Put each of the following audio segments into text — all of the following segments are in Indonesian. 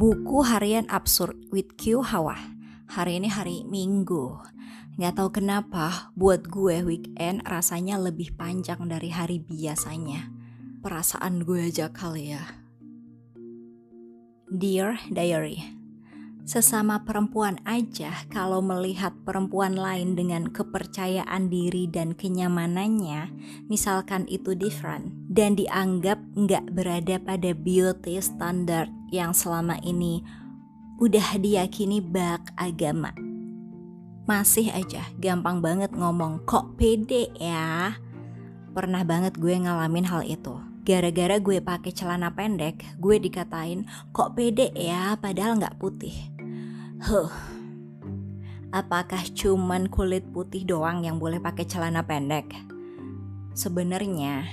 Buku harian absurd with Q Hawa. Hari ini hari Minggu. Gak tahu kenapa buat gue weekend rasanya lebih panjang dari hari biasanya. Perasaan gue aja kali ya. Dear Diary Sesama perempuan aja kalau melihat perempuan lain dengan kepercayaan diri dan kenyamanannya, misalkan itu different, dan dianggap nggak berada pada beauty standard yang selama ini udah diyakini bak agama. Masih aja gampang banget ngomong kok pede ya. Pernah banget gue ngalamin hal itu. Gara-gara gue pakai celana pendek, gue dikatain kok pede ya padahal nggak putih. Huh. Apakah cuman kulit putih doang yang boleh pakai celana pendek? Sebenarnya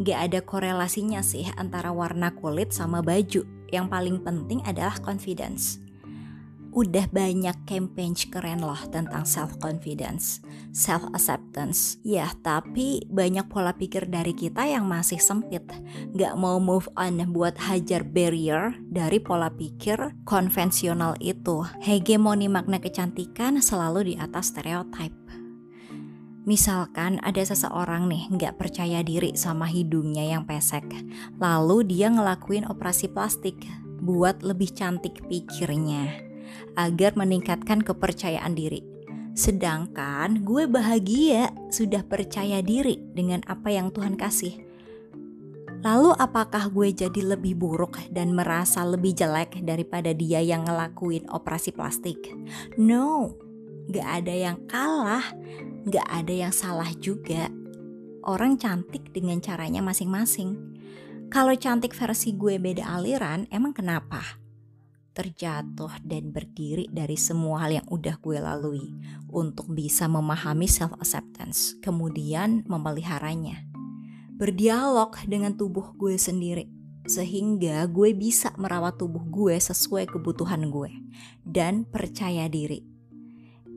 gak ada korelasinya sih antara warna kulit sama baju. Yang paling penting adalah confidence udah banyak campaign keren loh tentang self confidence, self acceptance. Ya, tapi banyak pola pikir dari kita yang masih sempit. Gak mau move on buat hajar barrier dari pola pikir konvensional itu. Hegemoni makna kecantikan selalu di atas stereotype. Misalkan ada seseorang nih nggak percaya diri sama hidungnya yang pesek, lalu dia ngelakuin operasi plastik buat lebih cantik pikirnya agar meningkatkan kepercayaan diri. Sedangkan gue bahagia sudah percaya diri dengan apa yang Tuhan kasih. Lalu apakah gue jadi lebih buruk dan merasa lebih jelek daripada dia yang ngelakuin operasi plastik? No, gak ada yang kalah, gak ada yang salah juga. Orang cantik dengan caranya masing-masing. Kalau cantik versi gue beda aliran, emang kenapa? Terjatuh dan berdiri dari semua hal yang udah gue lalui untuk bisa memahami self acceptance, kemudian memeliharanya. Berdialog dengan tubuh gue sendiri sehingga gue bisa merawat tubuh gue sesuai kebutuhan gue dan percaya diri.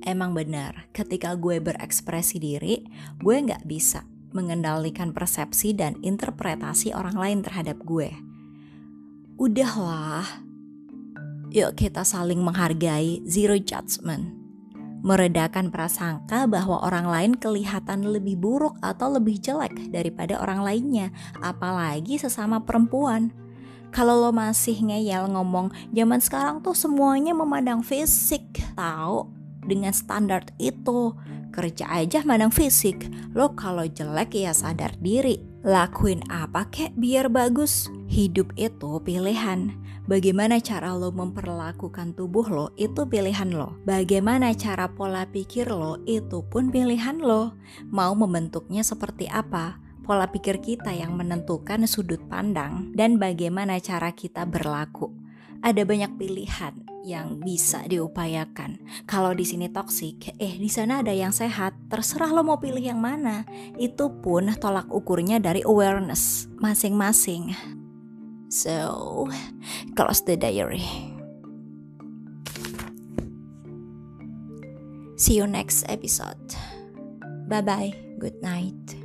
Emang benar, ketika gue berekspresi diri, gue nggak bisa mengendalikan persepsi dan interpretasi orang lain terhadap gue. Udahlah, Yuk kita saling menghargai, zero judgment. Meredakan prasangka bahwa orang lain kelihatan lebih buruk atau lebih jelek daripada orang lainnya, apalagi sesama perempuan. Kalau lo masih ngeyel ngomong, zaman sekarang tuh semuanya memandang fisik, tahu? Dengan standar itu, kerja aja mandang fisik. Lo kalau jelek ya sadar diri. Lakuin apa kek biar bagus? Hidup itu pilihan. Bagaimana cara lo memperlakukan tubuh lo itu pilihan lo. Bagaimana cara pola pikir lo itu pun pilihan lo. Mau membentuknya seperti apa? Pola pikir kita yang menentukan sudut pandang dan bagaimana cara kita berlaku. Ada banyak pilihan yang bisa diupayakan. Kalau di sini toksik, eh di sana ada yang sehat. Terserah lo mau pilih yang mana. Itu pun tolak ukurnya dari awareness masing-masing. So, close the diary. See you next episode. Bye bye. Good night.